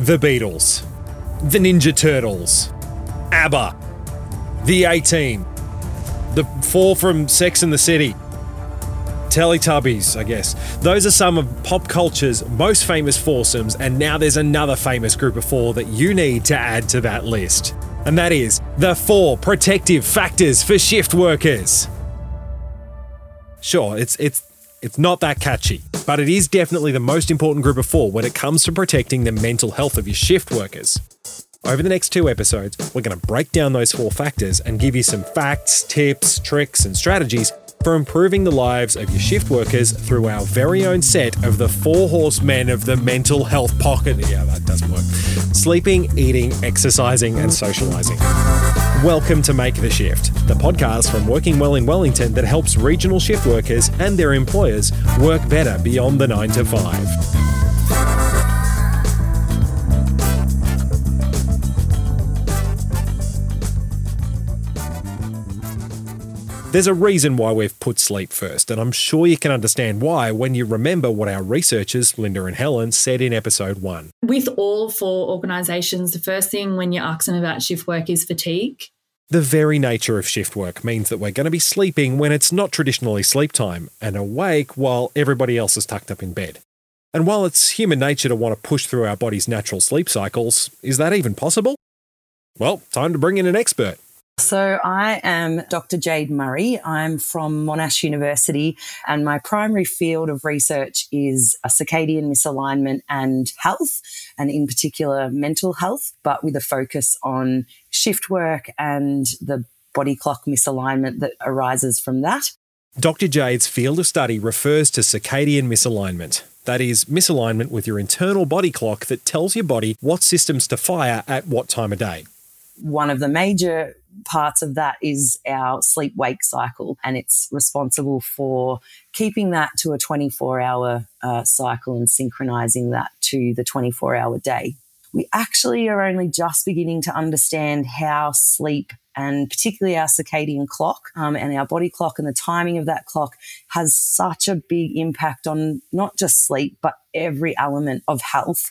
The Beatles, the Ninja Turtles, ABBA, the A Team, the four from Sex and the City, Teletubbies, I guess. Those are some of pop culture's most famous foursomes, and now there's another famous group of four that you need to add to that list. And that is the four protective factors for shift workers. Sure, it's it's it's not that catchy, but it is definitely the most important group of four when it comes to protecting the mental health of your shift workers. Over the next two episodes, we're going to break down those four factors and give you some facts, tips, tricks, and strategies for improving the lives of your shift workers through our very own set of the four horsemen of the mental health pocket. Yeah, that doesn't work. Sleeping, eating, exercising, and socializing. Welcome to Make the Shift, the podcast from Working Well in Wellington that helps regional shift workers and their employers work better beyond the 9 to 5. There's a reason why we've put sleep first, and I'm sure you can understand why when you remember what our researchers, Linda and Helen, said in episode one. With all four organisations, the first thing when you ask them about shift work is fatigue. The very nature of shift work means that we're going to be sleeping when it's not traditionally sleep time and awake while everybody else is tucked up in bed. And while it's human nature to want to push through our body's natural sleep cycles, is that even possible? Well, time to bring in an expert. So, I am Dr. Jade Murray. I'm from Monash University, and my primary field of research is circadian misalignment and health, and in particular, mental health, but with a focus on shift work and the body clock misalignment that arises from that. Dr. Jade's field of study refers to circadian misalignment. That is, misalignment with your internal body clock that tells your body what systems to fire at what time of day one of the major parts of that is our sleep wake cycle, and it's responsible for keeping that to a 24 hour uh, cycle and synchronizing that to the 24 hour day. We actually are only just beginning to understand how sleep and particularly our circadian clock um, and our body clock and the timing of that clock has such a big impact on not just sleep, but every element of health.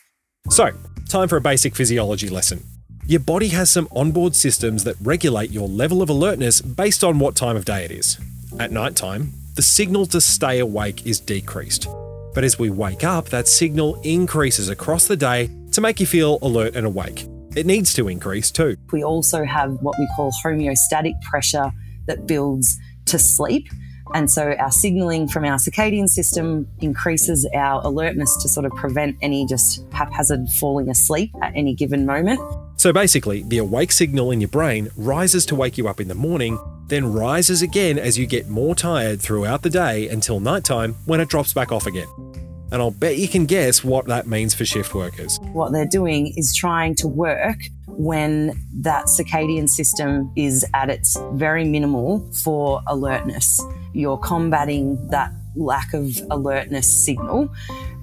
So, time for a basic physiology lesson. Your body has some onboard systems that regulate your level of alertness based on what time of day it is. At night time, the signal to stay awake is decreased. But as we wake up, that signal increases across the day to make you feel alert and awake. It needs to increase too. We also have what we call homeostatic pressure that builds to sleep. And so our signaling from our circadian system increases our alertness to sort of prevent any just haphazard falling asleep at any given moment. So basically, the awake signal in your brain rises to wake you up in the morning, then rises again as you get more tired throughout the day until nighttime when it drops back off again. And I'll bet you can guess what that means for shift workers. What they're doing is trying to work when that circadian system is at its very minimal for alertness. You're combating that lack of alertness signal.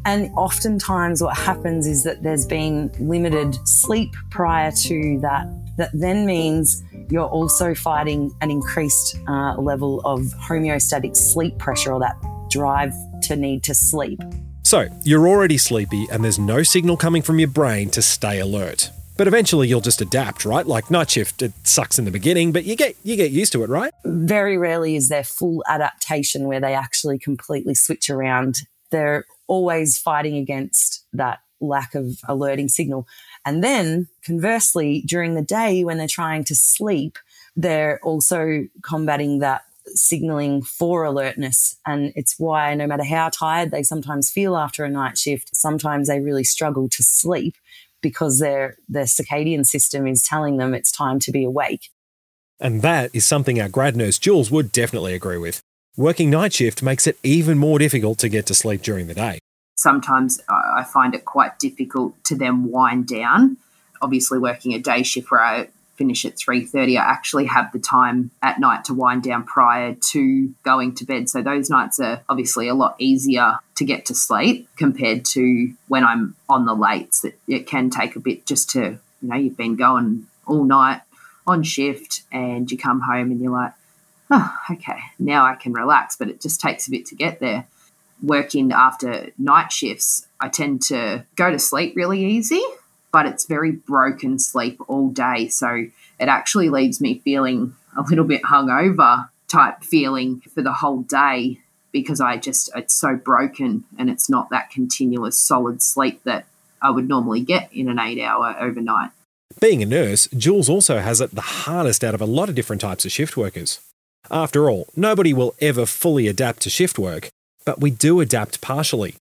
And oftentimes, what happens is that there's been limited sleep prior to that. That then means you're also fighting an increased uh, level of homeostatic sleep pressure or that drive to need to sleep. So, you're already sleepy and there's no signal coming from your brain to stay alert. But eventually you'll just adapt, right? Like night shift, it sucks in the beginning, but you get you get used to it, right? Very rarely is there full adaptation where they actually completely switch around. They're always fighting against that lack of alerting signal. And then conversely, during the day when they're trying to sleep, they're also combating that signaling for alertness. And it's why no matter how tired they sometimes feel after a night shift, sometimes they really struggle to sleep because their, their circadian system is telling them it's time to be awake. And that is something our grad nurse Jules would definitely agree with. Working night shift makes it even more difficult to get to sleep during the day. Sometimes I find it quite difficult to then wind down. Obviously, working a day shift where I finish at 3.30 i actually have the time at night to wind down prior to going to bed. So those nights are obviously a lot easier to get to sleep compared to when i'm on the lates. It, it can take a bit just to you know you've been going all night on shift and you come home and you're like oh okay now i can relax. But it just takes a bit to get there working after night shifts i tend to go to sleep really easy but it's very broken sleep all day. So it actually leaves me feeling a little bit hungover type feeling for the whole day because I just, it's so broken and it's not that continuous solid sleep that I would normally get in an eight hour overnight. Being a nurse, Jules also has it the hardest out of a lot of different types of shift workers. After all, nobody will ever fully adapt to shift work, but we do adapt partially.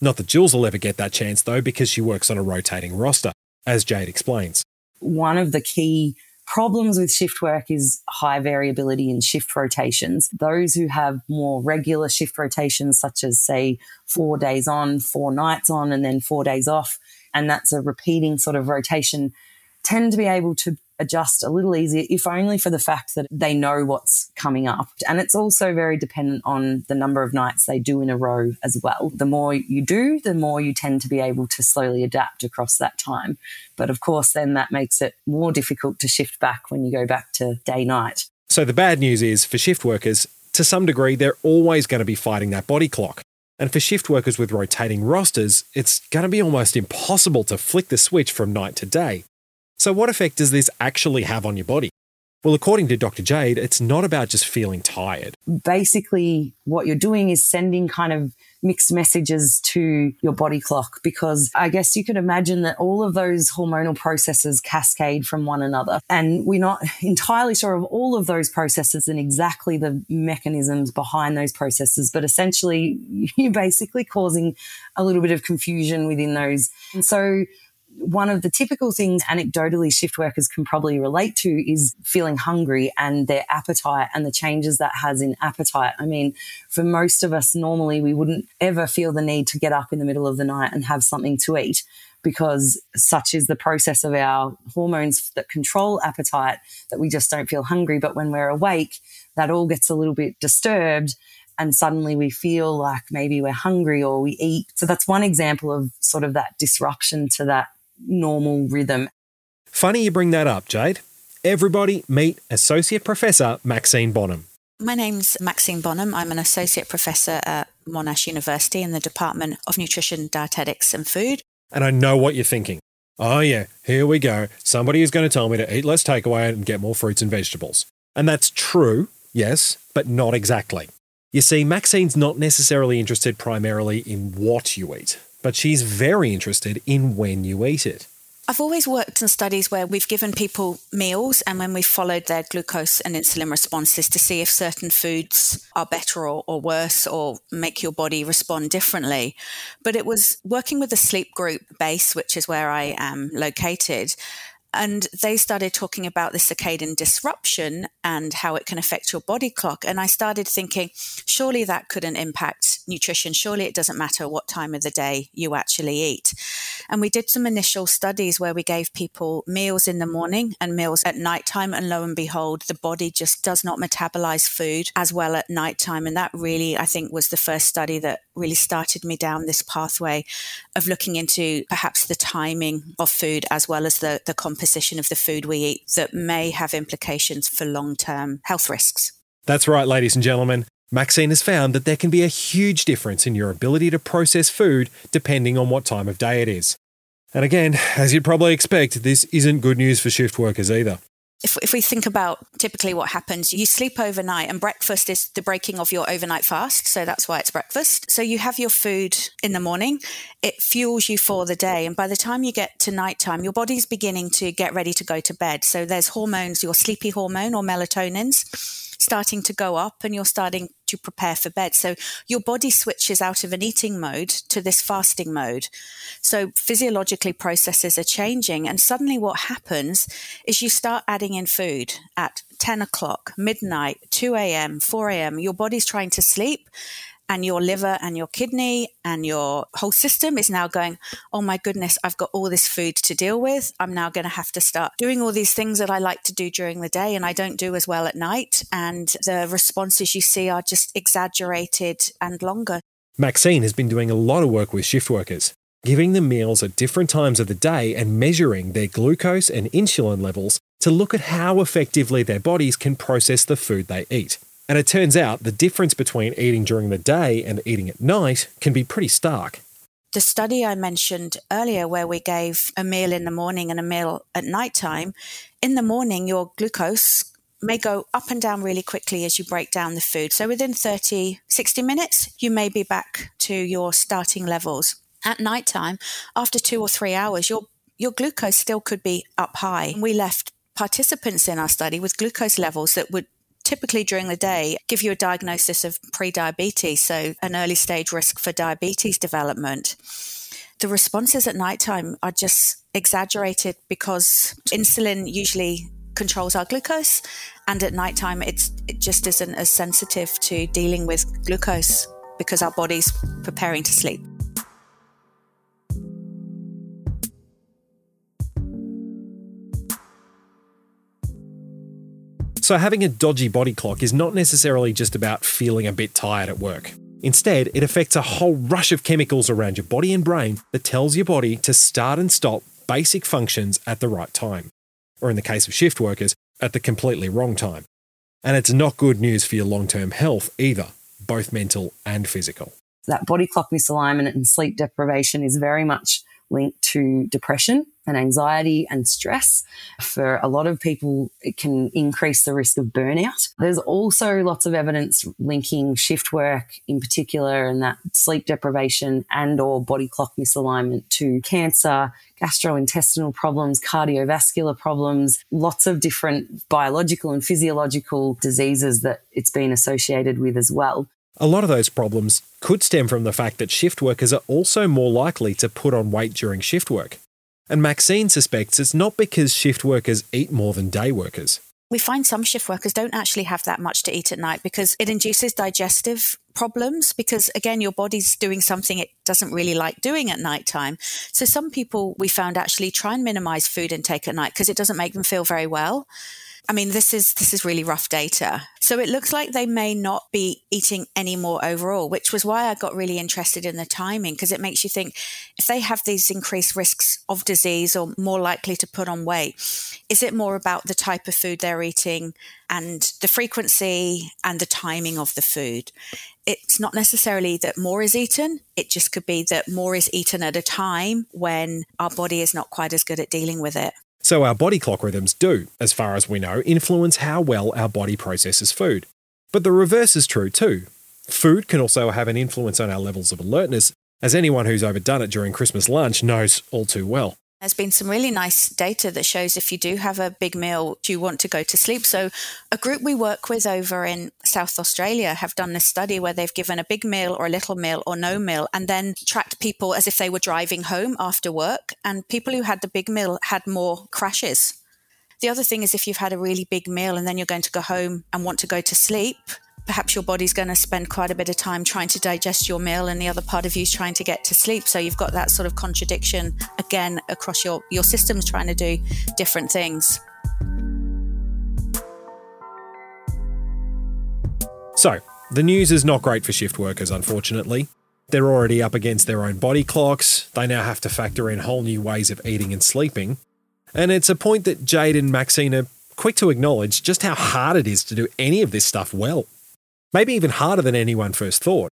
Not that Jules will ever get that chance though, because she works on a rotating roster, as Jade explains. One of the key problems with shift work is high variability in shift rotations. Those who have more regular shift rotations, such as say four days on, four nights on, and then four days off, and that's a repeating sort of rotation, tend to be able to adjust a little easier, if only for the fact that they know what's coming up. And it's also very dependent on the number of nights they do in a row as well. The more you do, the more you tend to be able to slowly adapt across that time. But of course, then that makes it more difficult to shift back when you go back to day night. So the bad news is for shift workers, to some degree, they're always going to be fighting that body clock. And for shift workers with rotating rosters, it's going to be almost impossible to flick the switch from night to day. So, what effect does this actually have on your body? Well, according to Dr. Jade, it's not about just feeling tired. Basically, what you're doing is sending kind of mixed messages to your body clock because I guess you could imagine that all of those hormonal processes cascade from one another. And we're not entirely sure of all of those processes and exactly the mechanisms behind those processes, but essentially, you're basically causing a little bit of confusion within those. And so, one of the typical things anecdotally shift workers can probably relate to is feeling hungry and their appetite and the changes that has in appetite. I mean, for most of us, normally we wouldn't ever feel the need to get up in the middle of the night and have something to eat because such is the process of our hormones that control appetite that we just don't feel hungry. But when we're awake, that all gets a little bit disturbed and suddenly we feel like maybe we're hungry or we eat. So that's one example of sort of that disruption to that normal rhythm. Funny you bring that up, Jade. Everybody meet Associate Professor Maxine Bonham. My name's Maxine Bonham. I'm an Associate Professor at Monash University in the Department of Nutrition, Dietetics and Food. And I know what you're thinking. Oh, yeah, here we go. Somebody is going to tell me to eat less takeaway and get more fruits and vegetables. And that's true, yes, but not exactly. You see, Maxine's not necessarily interested primarily in what you eat but she's very interested in when you eat it. I've always worked in studies where we've given people meals and when we've followed their glucose and insulin responses to see if certain foods are better or, or, worse or make your body respond differently. But it was working with the sleep group base, which is where I am located. And they started talking about the circadian disruption and how it can affect your body clock. And I started thinking, surely that couldn't impact nutrition. Surely it doesn't matter what time of the day you actually eat. And we did some initial studies where we gave people meals in the morning and meals at nighttime. And lo and behold, the body just does not metabolize food as well at nighttime. And that really, I think, was the first study that really started me down this pathway of looking into perhaps the timing of food as well as the, the composition of the food we eat that may have implications for long term health risks. That's right, ladies and gentlemen. Maxine has found that there can be a huge difference in your ability to process food depending on what time of day it is. And again, as you'd probably expect, this isn't good news for shift workers either if, if we think about typically what happens, you sleep overnight, and breakfast is the breaking of your overnight fast. So that's why it's breakfast. So you have your food in the morning, it fuels you for the day. And by the time you get to nighttime, your body's beginning to get ready to go to bed. So there's hormones, your sleepy hormone or melatonins starting to go up and you're starting to prepare for bed. So your body switches out of an eating mode to this fasting mode. So physiologically processes are changing. And suddenly what happens is you start adding in food at 10 o'clock, midnight, 2 a.m., 4 a.m. Your body's trying to sleep and your liver and your kidney and your whole system is now going, oh my goodness, I've got all this food to deal with. I'm now going to have to start doing all these things that I like to do during the day and I don't do as well at night. And the responses you see are just exaggerated and longer. Maxine has been doing a lot of work with shift workers, giving them meals at different times of the day and measuring their glucose and insulin levels to look at how effectively their bodies can process the food they eat. And it turns out the difference between eating during the day and eating at night can be pretty stark. The study I mentioned earlier, where we gave a meal in the morning and a meal at nighttime, in the morning, your glucose may go up and down really quickly as you break down the food. So within 30, 60 minutes, you may be back to your starting levels. At nighttime, after two or three hours, your your glucose still could be up high. We left participants in our study with glucose levels that would typically during the day give you a diagnosis of pre-diabetes, so an early stage risk for diabetes development. The responses at nighttime are just exaggerated because insulin usually controls our glucose, and at nighttime it's it just isn't as sensitive to dealing with glucose because our body's preparing to sleep. So, having a dodgy body clock is not necessarily just about feeling a bit tired at work. Instead, it affects a whole rush of chemicals around your body and brain that tells your body to start and stop basic functions at the right time. Or in the case of shift workers, at the completely wrong time. And it's not good news for your long term health either, both mental and physical. That body clock misalignment and sleep deprivation is very much linked to depression and anxiety and stress. For a lot of people, it can increase the risk of burnout. There's also lots of evidence linking shift work in particular and that sleep deprivation and or body clock misalignment to cancer, gastrointestinal problems, cardiovascular problems, lots of different biological and physiological diseases that it's been associated with as well. A lot of those problems could stem from the fact that shift workers are also more likely to put on weight during shift work. And Maxine suspects it's not because shift workers eat more than day workers. We find some shift workers don't actually have that much to eat at night because it induces digestive problems because again your body's doing something it doesn't really like doing at nighttime. So some people we found actually try and minimize food intake at night because it doesn't make them feel very well. I mean, this is this is really rough data. So it looks like they may not be eating any more overall, which was why I got really interested in the timing because it makes you think if they have these increased risks of disease or more likely to put on weight, is it more about the type of food they're eating and the frequency and the timing of the food? It's not necessarily that more is eaten. It just could be that more is eaten at a time when our body is not quite as good at dealing with it. So, our body clock rhythms do, as far as we know, influence how well our body processes food. But the reverse is true too. Food can also have an influence on our levels of alertness, as anyone who's overdone it during Christmas lunch knows all too well. There's been some really nice data that shows if you do have a big meal, do you want to go to sleep. So, a group we work with over in South Australia have done this study where they've given a big meal or a little meal or no meal and then tracked people as if they were driving home after work. And people who had the big meal had more crashes. The other thing is if you've had a really big meal and then you're going to go home and want to go to sleep, perhaps your body's going to spend quite a bit of time trying to digest your meal and the other part of you is trying to get to sleep so you've got that sort of contradiction again across your your systems trying to do different things So, the news is not great for shift workers, unfortunately. They're already up against their own body clocks, they now have to factor in whole new ways of eating and sleeping. And it's a point that Jade and Maxine are quick to acknowledge just how hard it is to do any of this stuff well maybe even harder than anyone first thought.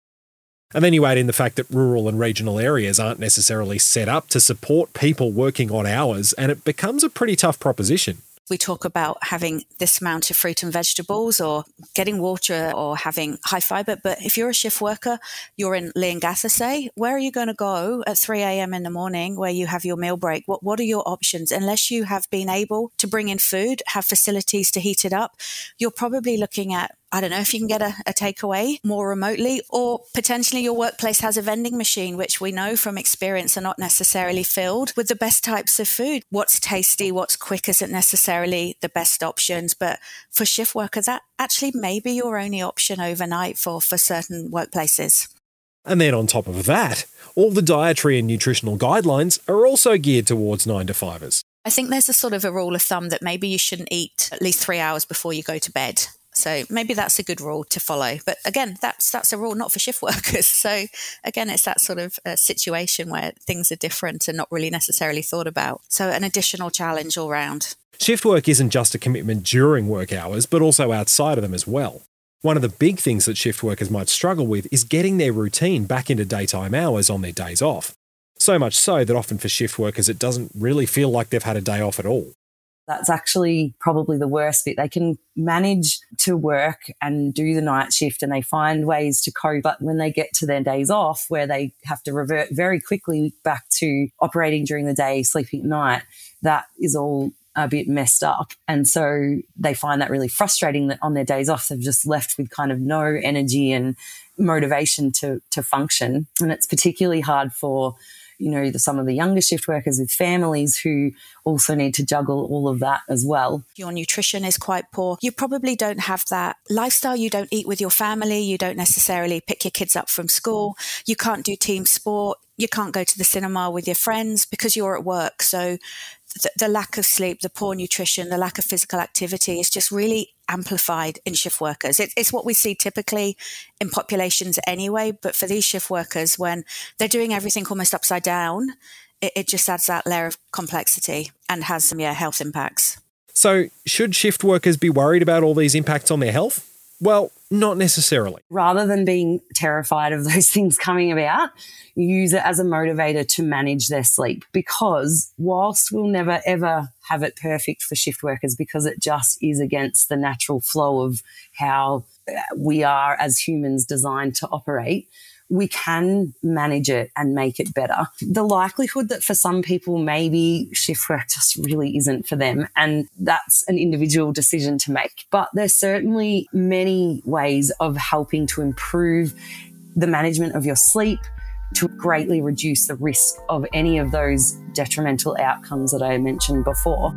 And then you add in the fact that rural and regional areas aren't necessarily set up to support people working on hours, and it becomes a pretty tough proposition. We talk about having this amount of fruit and vegetables or getting water or having high fiber. But if you're a shift worker, you're in Leongatha, say, where are you going to go at 3 a.m. in the morning where you have your meal break? What, what are your options? Unless you have been able to bring in food, have facilities to heat it up, you're probably looking at I don't know if you can get a, a, takeaway more remotely, or potentially your workplace has a vending machine, which we know from experience are not necessarily filled with the best types of food. What's tasty, what's quick isn't necessarily the best options. But for shift workers, that actually may be your only option overnight for, for certain workplaces. And then on top of that, all the dietary and nutritional guidelines are also geared towards nine to fivers. I think there's a sort of a rule of thumb that maybe you shouldn't eat at least three hours before you go to bed. So maybe that's a good rule to follow. But again, that's that's a rule not for shift workers. So again, it's that sort of uh, situation where things are different and not really necessarily thought about. So an additional challenge all round. Shift work isn't just a commitment during work hours, but also outside of them as well. One of the big things that shift workers might struggle with is getting their routine back into daytime hours on their days off. So much so that often for shift workers, it doesn't really feel like they've had a day off at all. That's actually probably the worst bit. They can manage to work and do the night shift and they find ways to cope. But when they get to their days off, where they have to revert very quickly back to operating during the day, sleeping at night, that is all a bit messed up. And so they find that really frustrating that on their days off, they've just left with kind of no energy and motivation to, to function. And it's particularly hard for you know, the, some of the younger shift workers with families who also need to juggle all of that as well. Your nutrition is quite poor. You probably don't have that lifestyle. You don't eat with your family. You don't necessarily pick your kids up from school. You can't do team sport. You can't go to the cinema with your friends because you're at work. So the, the lack of sleep, the poor nutrition, the lack of physical activity is just really amplified in shift workers. It, it's what we see typically in populations anyway, but for these shift workers, when they're doing everything almost upside down, it, it just adds that layer of complexity and has some yeah health impacts. So, should shift workers be worried about all these impacts on their health? Well, not necessarily. Rather than being terrified of those things coming about, use it as a motivator to manage their sleep because whilst we'll never ever have it perfect for shift workers because it just is against the natural flow of how we are as humans designed to operate, we can manage it and make it better. The likelihood that for some people, maybe shift work just really isn't for them. And that's an individual decision to make. But there's certainly many ways of helping to improve the management of your sleep to greatly reduce the risk of any of those detrimental outcomes that I mentioned before.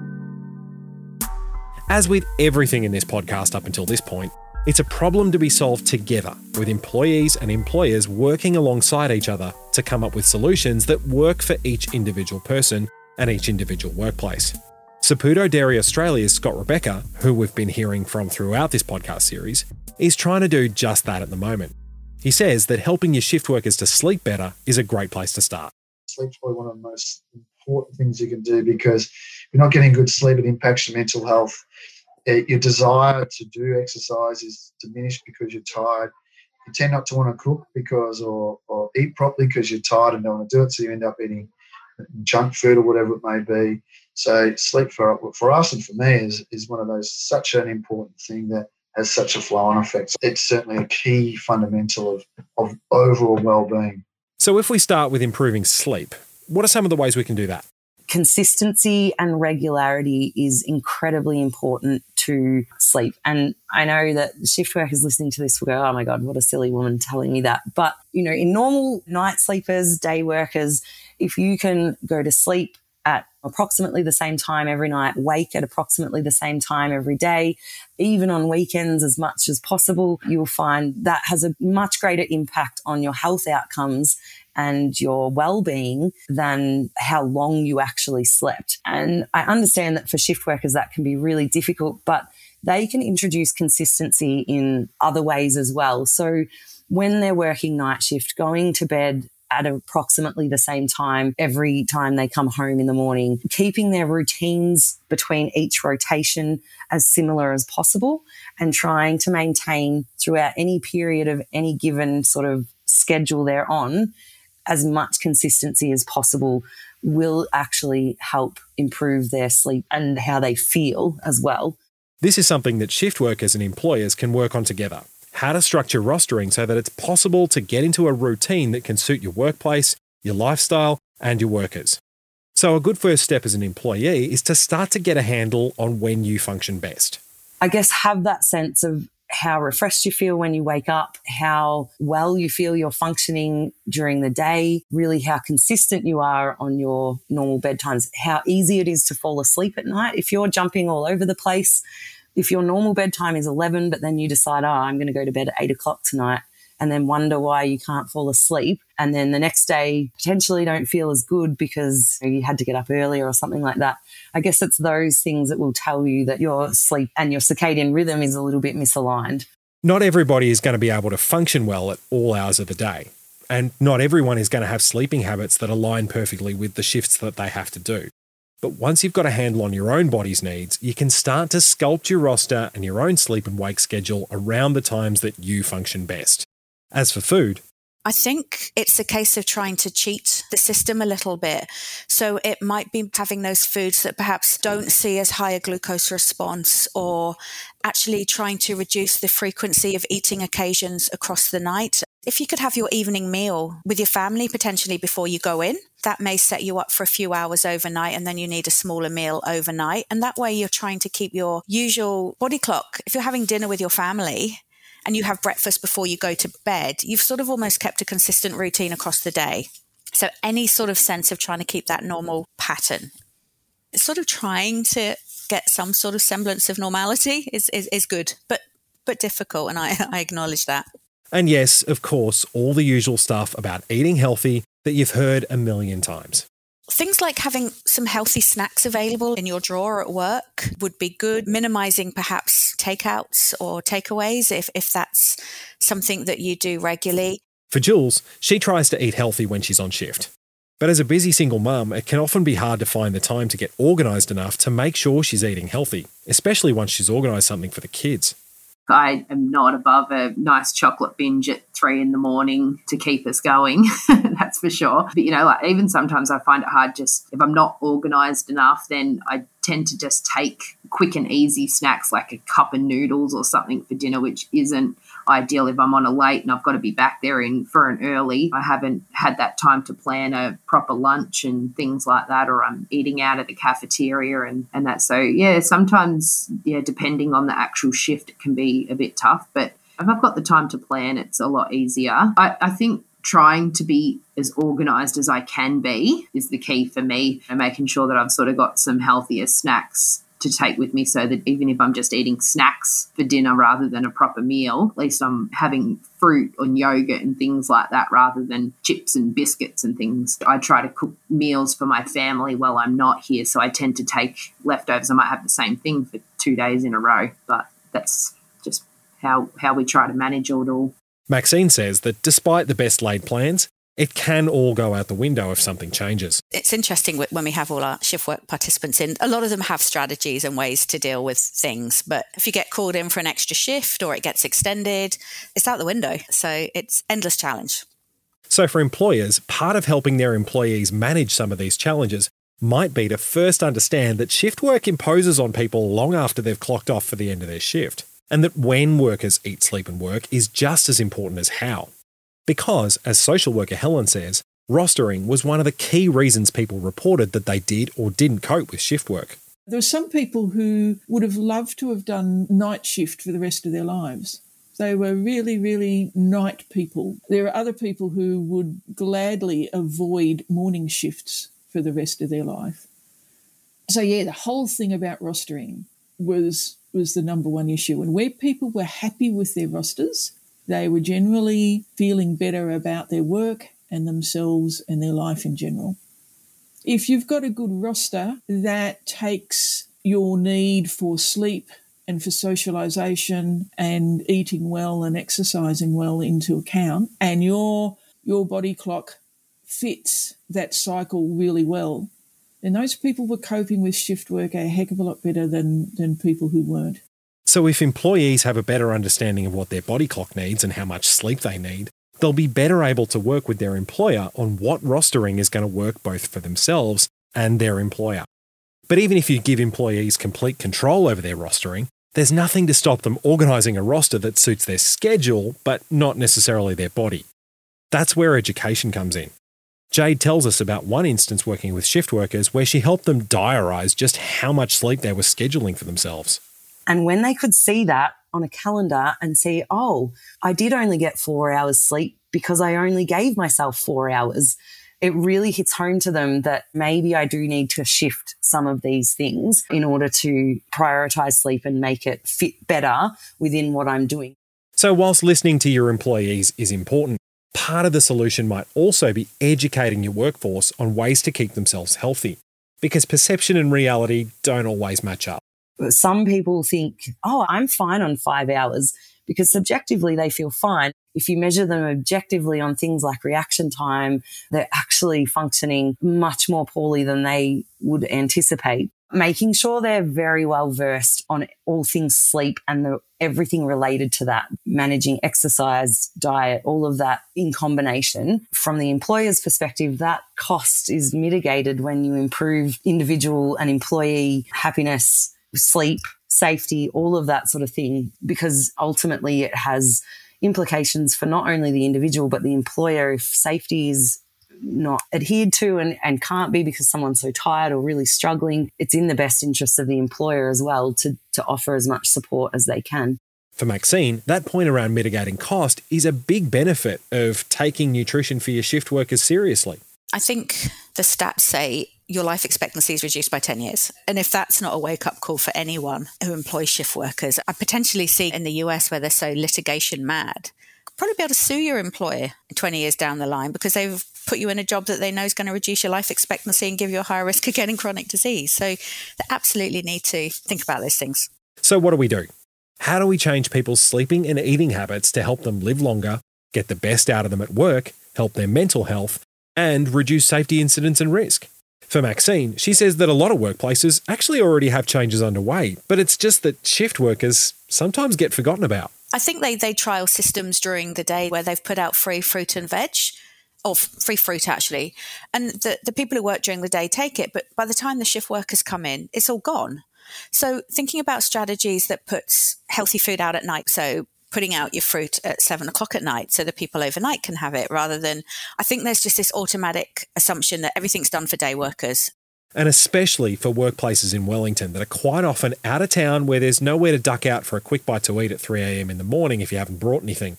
As with everything in this podcast up until this point, it's a problem to be solved together, with employees and employers working alongside each other to come up with solutions that work for each individual person and each individual workplace. Saputo Dairy Australia's Scott Rebecca, who we've been hearing from throughout this podcast series, is trying to do just that at the moment. He says that helping your shift workers to sleep better is a great place to start. Sleep's probably one of the most important things you can do because if you're not getting good sleep, it impacts your mental health your desire to do exercise is diminished because you're tired. You tend not to want to cook because or, or eat properly because you're tired and don't want to do it. So you end up eating junk food or whatever it may be. So sleep for for us and for me is is one of those such an important thing that has such a flow on effect. It's certainly a key fundamental of, of overall well-being. So if we start with improving sleep, what are some of the ways we can do that? Consistency and regularity is incredibly important to sleep. And I know that shift workers listening to this will go, oh my God, what a silly woman telling me that. But, you know, in normal night sleepers, day workers, if you can go to sleep approximately the same time every night, wake at approximately the same time every day, even on weekends as much as possible, you'll find that has a much greater impact on your health outcomes and your well-being than how long you actually slept. And I understand that for shift workers that can be really difficult, but they can introduce consistency in other ways as well. So when they're working night shift, going to bed at approximately the same time every time they come home in the morning, keeping their routines between each rotation as similar as possible and trying to maintain throughout any period of any given sort of schedule they're on as much consistency as possible will actually help improve their sleep and how they feel as well. This is something that shift workers and employers can work on together. How to structure rostering so that it's possible to get into a routine that can suit your workplace, your lifestyle, and your workers. So, a good first step as an employee is to start to get a handle on when you function best. I guess have that sense of how refreshed you feel when you wake up, how well you feel you're functioning during the day, really how consistent you are on your normal bedtimes, how easy it is to fall asleep at night. If you're jumping all over the place, if your normal bedtime is 11, but then you decide, oh, I'm going to go to bed at eight o'clock tonight, and then wonder why you can't fall asleep. And then the next day potentially don't feel as good because you had to get up earlier or something like that. I guess it's those things that will tell you that your sleep and your circadian rhythm is a little bit misaligned. Not everybody is going to be able to function well at all hours of the day. And not everyone is going to have sleeping habits that align perfectly with the shifts that they have to do. But once you've got a handle on your own body's needs, you can start to sculpt your roster and your own sleep and wake schedule around the times that you function best. As for food, I think it's a case of trying to cheat the system a little bit. So it might be having those foods that perhaps don't see as high a glucose response or actually trying to reduce the frequency of eating occasions across the night. If you could have your evening meal with your family potentially before you go in, that may set you up for a few hours overnight and then you need a smaller meal overnight. And that way you're trying to keep your usual body clock. If you're having dinner with your family, and you have breakfast before you go to bed, you've sort of almost kept a consistent routine across the day. So, any sort of sense of trying to keep that normal pattern, sort of trying to get some sort of semblance of normality is, is, is good, but, but difficult. And I, I acknowledge that. And yes, of course, all the usual stuff about eating healthy that you've heard a million times. Things like having some healthy snacks available in your drawer at work would be good. Minimizing perhaps takeouts or takeaways if, if that's something that you do regularly. For Jules, she tries to eat healthy when she's on shift. But as a busy single mum, it can often be hard to find the time to get organised enough to make sure she's eating healthy, especially once she's organised something for the kids. I am not above a nice chocolate binge at three in the morning to keep us going. That's for sure. But you know, like even sometimes I find it hard just if I'm not organized enough, then I tend to just take quick and easy snacks like a cup of noodles or something for dinner, which isn't ideal if I'm on a late and I've got to be back there in for an early. I haven't had that time to plan a proper lunch and things like that, or I'm eating out at the cafeteria and, and that. So yeah, sometimes, yeah, depending on the actual shift, it can be a bit tough. But if I've got the time to plan, it's a lot easier. I, I think trying to be as organized as I can be is the key for me and making sure that I've sort of got some healthier snacks to take with me so that even if I'm just eating snacks for dinner rather than a proper meal, at least I'm having fruit and yogurt and things like that rather than chips and biscuits and things. I try to cook meals for my family while I'm not here, so I tend to take leftovers. I might have the same thing for two days in a row, but that's just how how we try to manage it all. Maxine says that despite the best laid plans, it can all go out the window if something changes. It's interesting when we have all our shift work participants in, a lot of them have strategies and ways to deal with things. But if you get called in for an extra shift or it gets extended, it's out the window. So it's endless challenge. So for employers, part of helping their employees manage some of these challenges might be to first understand that shift work imposes on people long after they've clocked off for the end of their shift, and that when workers eat, sleep, and work is just as important as how. Because, as social worker Helen says, rostering was one of the key reasons people reported that they did or didn't cope with shift work. There were some people who would have loved to have done night shift for the rest of their lives. They were really, really night people. There are other people who would gladly avoid morning shifts for the rest of their life. So yeah, the whole thing about rostering was was the number one issue. And where people were happy with their rosters, they were generally feeling better about their work and themselves and their life in general. If you've got a good roster that takes your need for sleep and for socialization and eating well and exercising well into account and your your body clock fits that cycle really well then those people were coping with shift work a heck of a lot better than than people who weren't so, if employees have a better understanding of what their body clock needs and how much sleep they need, they'll be better able to work with their employer on what rostering is going to work both for themselves and their employer. But even if you give employees complete control over their rostering, there's nothing to stop them organising a roster that suits their schedule, but not necessarily their body. That's where education comes in. Jade tells us about one instance working with shift workers where she helped them diarise just how much sleep they were scheduling for themselves. And when they could see that on a calendar and see, oh, I did only get four hours sleep because I only gave myself four hours, it really hits home to them that maybe I do need to shift some of these things in order to prioritize sleep and make it fit better within what I'm doing. So, whilst listening to your employees is important, part of the solution might also be educating your workforce on ways to keep themselves healthy, because perception and reality don't always match up. Some people think, oh, I'm fine on five hours because subjectively they feel fine. If you measure them objectively on things like reaction time, they're actually functioning much more poorly than they would anticipate. making sure they're very well versed on all things sleep and the, everything related to that, managing exercise, diet, all of that in combination. From the employer's perspective, that cost is mitigated when you improve individual and employee happiness, sleep, safety, all of that sort of thing, because ultimately it has implications for not only the individual, but the employer. If safety is not adhered to and, and can't be because someone's so tired or really struggling, it's in the best interest of the employer as well to, to offer as much support as they can. For Maxine, that point around mitigating cost is a big benefit of taking nutrition for your shift workers seriously. I think the stats say your life expectancy is reduced by 10 years. And if that's not a wake up call for anyone who employs shift workers, I potentially see in the US where they're so litigation mad, probably be able to sue your employer 20 years down the line because they've put you in a job that they know is going to reduce your life expectancy and give you a higher risk of getting chronic disease. So they absolutely need to think about those things. So, what do we do? How do we change people's sleeping and eating habits to help them live longer, get the best out of them at work, help their mental health, and reduce safety incidents and risk? For Maxine, she says that a lot of workplaces actually already have changes underway, but it's just that shift workers sometimes get forgotten about. I think they, they trial systems during the day where they've put out free fruit and veg or free fruit actually. And the, the people who work during the day take it, but by the time the shift workers come in, it's all gone. So thinking about strategies that puts healthy food out at night. So putting out your fruit at seven o'clock at night so that people overnight can have it rather than I think there's just this automatic assumption that everything's done for day workers. And especially for workplaces in Wellington that are quite often out of town where there's nowhere to duck out for a quick bite to eat at 3am in the morning if you haven't brought anything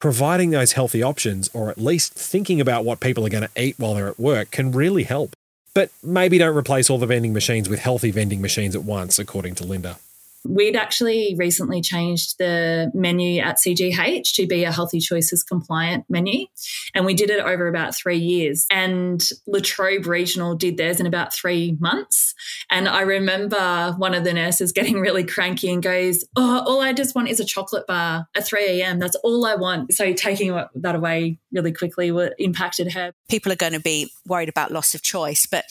providing those healthy options, or at least thinking about what people are going to eat while they're at work, can really help. But maybe don't replace all the vending machines with healthy vending machines at once, according to Linda. We'd actually recently changed the menu at CGH to be a Healthy Choices compliant menu. And we did it over about three years. And Latrobe Regional did theirs in about three months. And I remember one of the nurses getting really cranky and goes, Oh, all I just want is a chocolate bar at 3 a.m. That's all I want. So taking that away really quickly impacted her. People are going to be worried about loss of choice. But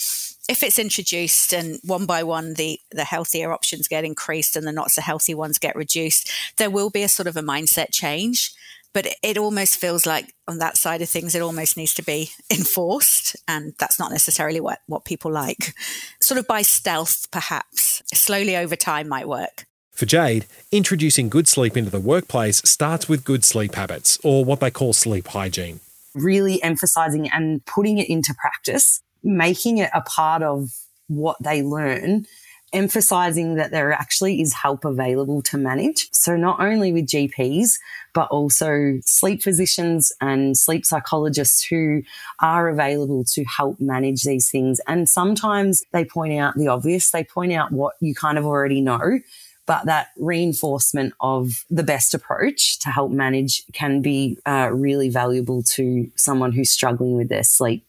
if it's introduced and one by one the the healthier options get increased and the not so healthy ones get reduced, there will be a sort of a mindset change. But it, it almost feels like on that side of things, it almost needs to be enforced. And that's not necessarily what, what people like. Sort of by stealth, perhaps. Slowly over time might work. For Jade, introducing good sleep into the workplace starts with good sleep habits, or what they call sleep hygiene. Really emphasizing and putting it into practice making it a part of what they learn, emphasizing that there actually is help available to manage. So not only with GPs, but also sleep physicians and sleep psychologists who are available to help manage these things. And sometimes they point out the obvious. They point out what you kind of already know. But that reinforcement of the best approach to help manage can be uh, really valuable to someone who's struggling with their sleep.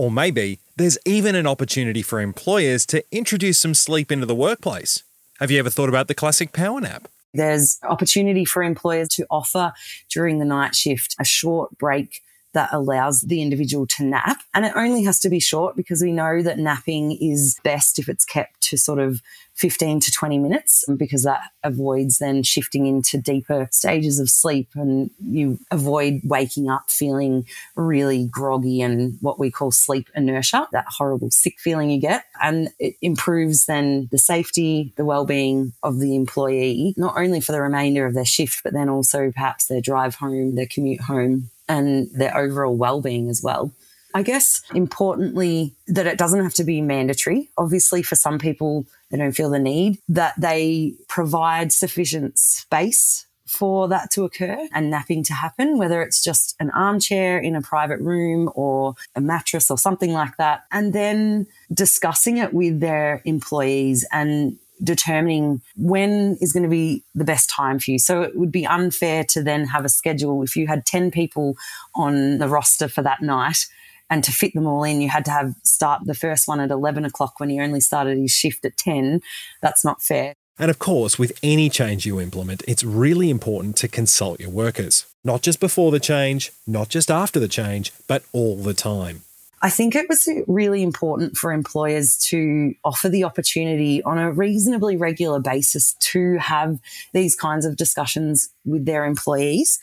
Or maybe there's even an opportunity for employers to introduce some sleep into the workplace. Have you ever thought about the classic power nap? There's opportunity for employers to offer during the night shift a short break that allows the individual to nap. And it only has to be short because we know that napping is best if it's kept to sort of 15 to 20 minutes because that avoids then shifting into deeper stages of sleep and you avoid waking up feeling really groggy and what we call sleep inertia, that horrible sick feeling you get. And it improves then the safety, the well-being of the employee, not only for the remainder of their shift, but then also perhaps their drive home, their commute home and their overall well-being as well. I guess importantly that it doesn't have to be mandatory. Obviously, for some people, they don't feel the need, that they provide sufficient space for that to occur and napping to happen, whether it's just an armchair in a private room or a mattress or something like that. And then discussing it with their employees and determining when is going to be the best time for you. So it would be unfair to then have a schedule if you had 10 people on the roster for that night and to fit them all in, you had to have start the first one at 11 o'clock when he only started his shift at 10. That's not fair. And of course, with any change you implement, it's really important to consult your workers. Not just before the change, not just after the change, but all the time. I think it was really important for employers to offer the opportunity on a reasonably regular basis to have these kinds of discussions with their employees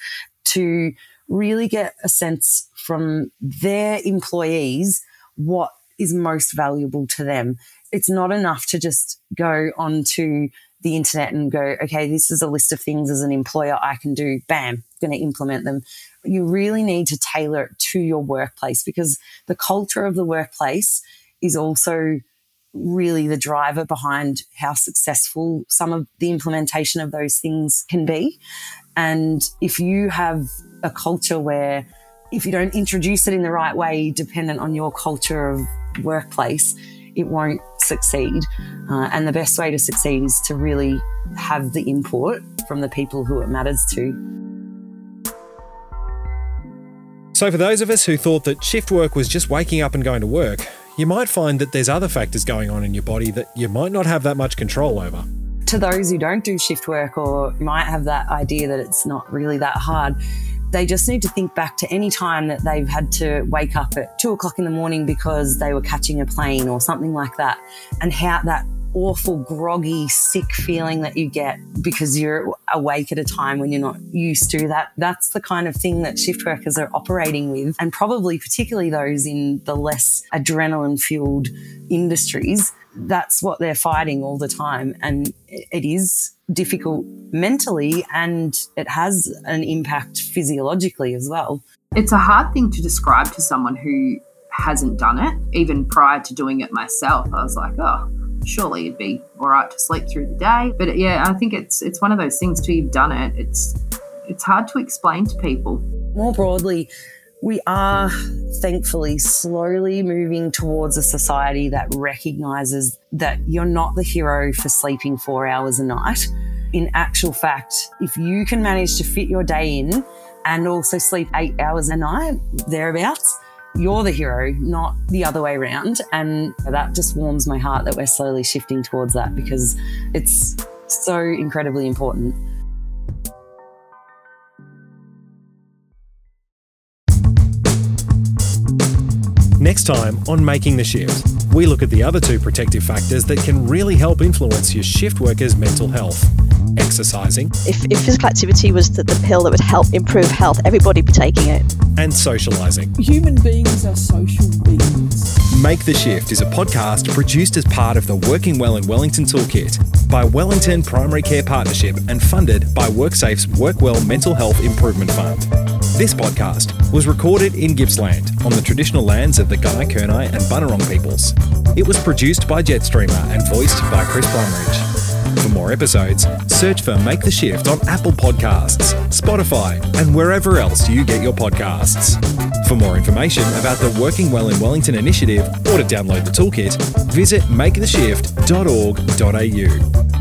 to really get a sense from their employees what is most valuable to them. It's not enough to just go onto the internet and go, okay, this is a list of things as an employer I can do. Bam, going to implement them. You really need to tailor it to your workplace because the culture of the workplace is also really the driver behind how successful some of the implementation of those things can be. And if you have a culture where if you don't introduce it in the right way, dependent on your culture of workplace, it won't succeed. Uh, and the best way to succeed is to really have the input from the people who it matters to. So, for those of us who thought that shift work was just waking up and going to work, you might find that there's other factors going on in your body that you might not have that much control over. To those who don't do shift work or might have that idea that it's not really that hard, they just need to think back to any time that they've had to wake up at two o'clock in the morning because they were catching a plane or something like that, and how that awful, groggy, sick feeling that you get because you're awake at a time when you're not used to that. That's the kind of thing that shift workers are operating with, and probably particularly those in the less adrenaline fueled industries. That's what they're fighting all the time. And it is difficult mentally and it has an impact physiologically as well. It's a hard thing to describe to someone who hasn't done it. Even prior to doing it myself, I was like, oh, surely it'd be all right to sleep through the day. But yeah, I think it's it's one of those things till you've done it. It's it's hard to explain to people. More broadly, we are thankfully slowly moving towards a society that recognizes that you're not the hero for sleeping four hours a night. In actual fact, if you can manage to fit your day in and also sleep eight hours a night, thereabouts, you're the hero, not the other way around. And that just warms my heart that we're slowly shifting towards that because it's so incredibly important. Next time on Making the Shift, we look at the other two protective factors that can really help influence your shift workers' mental health exercising. If, if physical activity was the, the pill that would help improve health, everybody would be taking it. And socialising. Human beings are social beings. Make the Shift is a podcast produced as part of the Working Well in Wellington Toolkit by Wellington Primary Care Partnership and funded by WorkSafe's WorkWell Mental Health Improvement Fund. This podcast was recorded in Gippsland on the traditional lands of the Gunai, Kurnai and Bunurong peoples. It was produced by Jetstreamer and voiced by Chris Brumridge. For more episodes, search for Make the Shift on Apple Podcasts, Spotify, and wherever else you get your podcasts. For more information about the Working Well in Wellington initiative or to download the toolkit, visit maketheshift.org.au.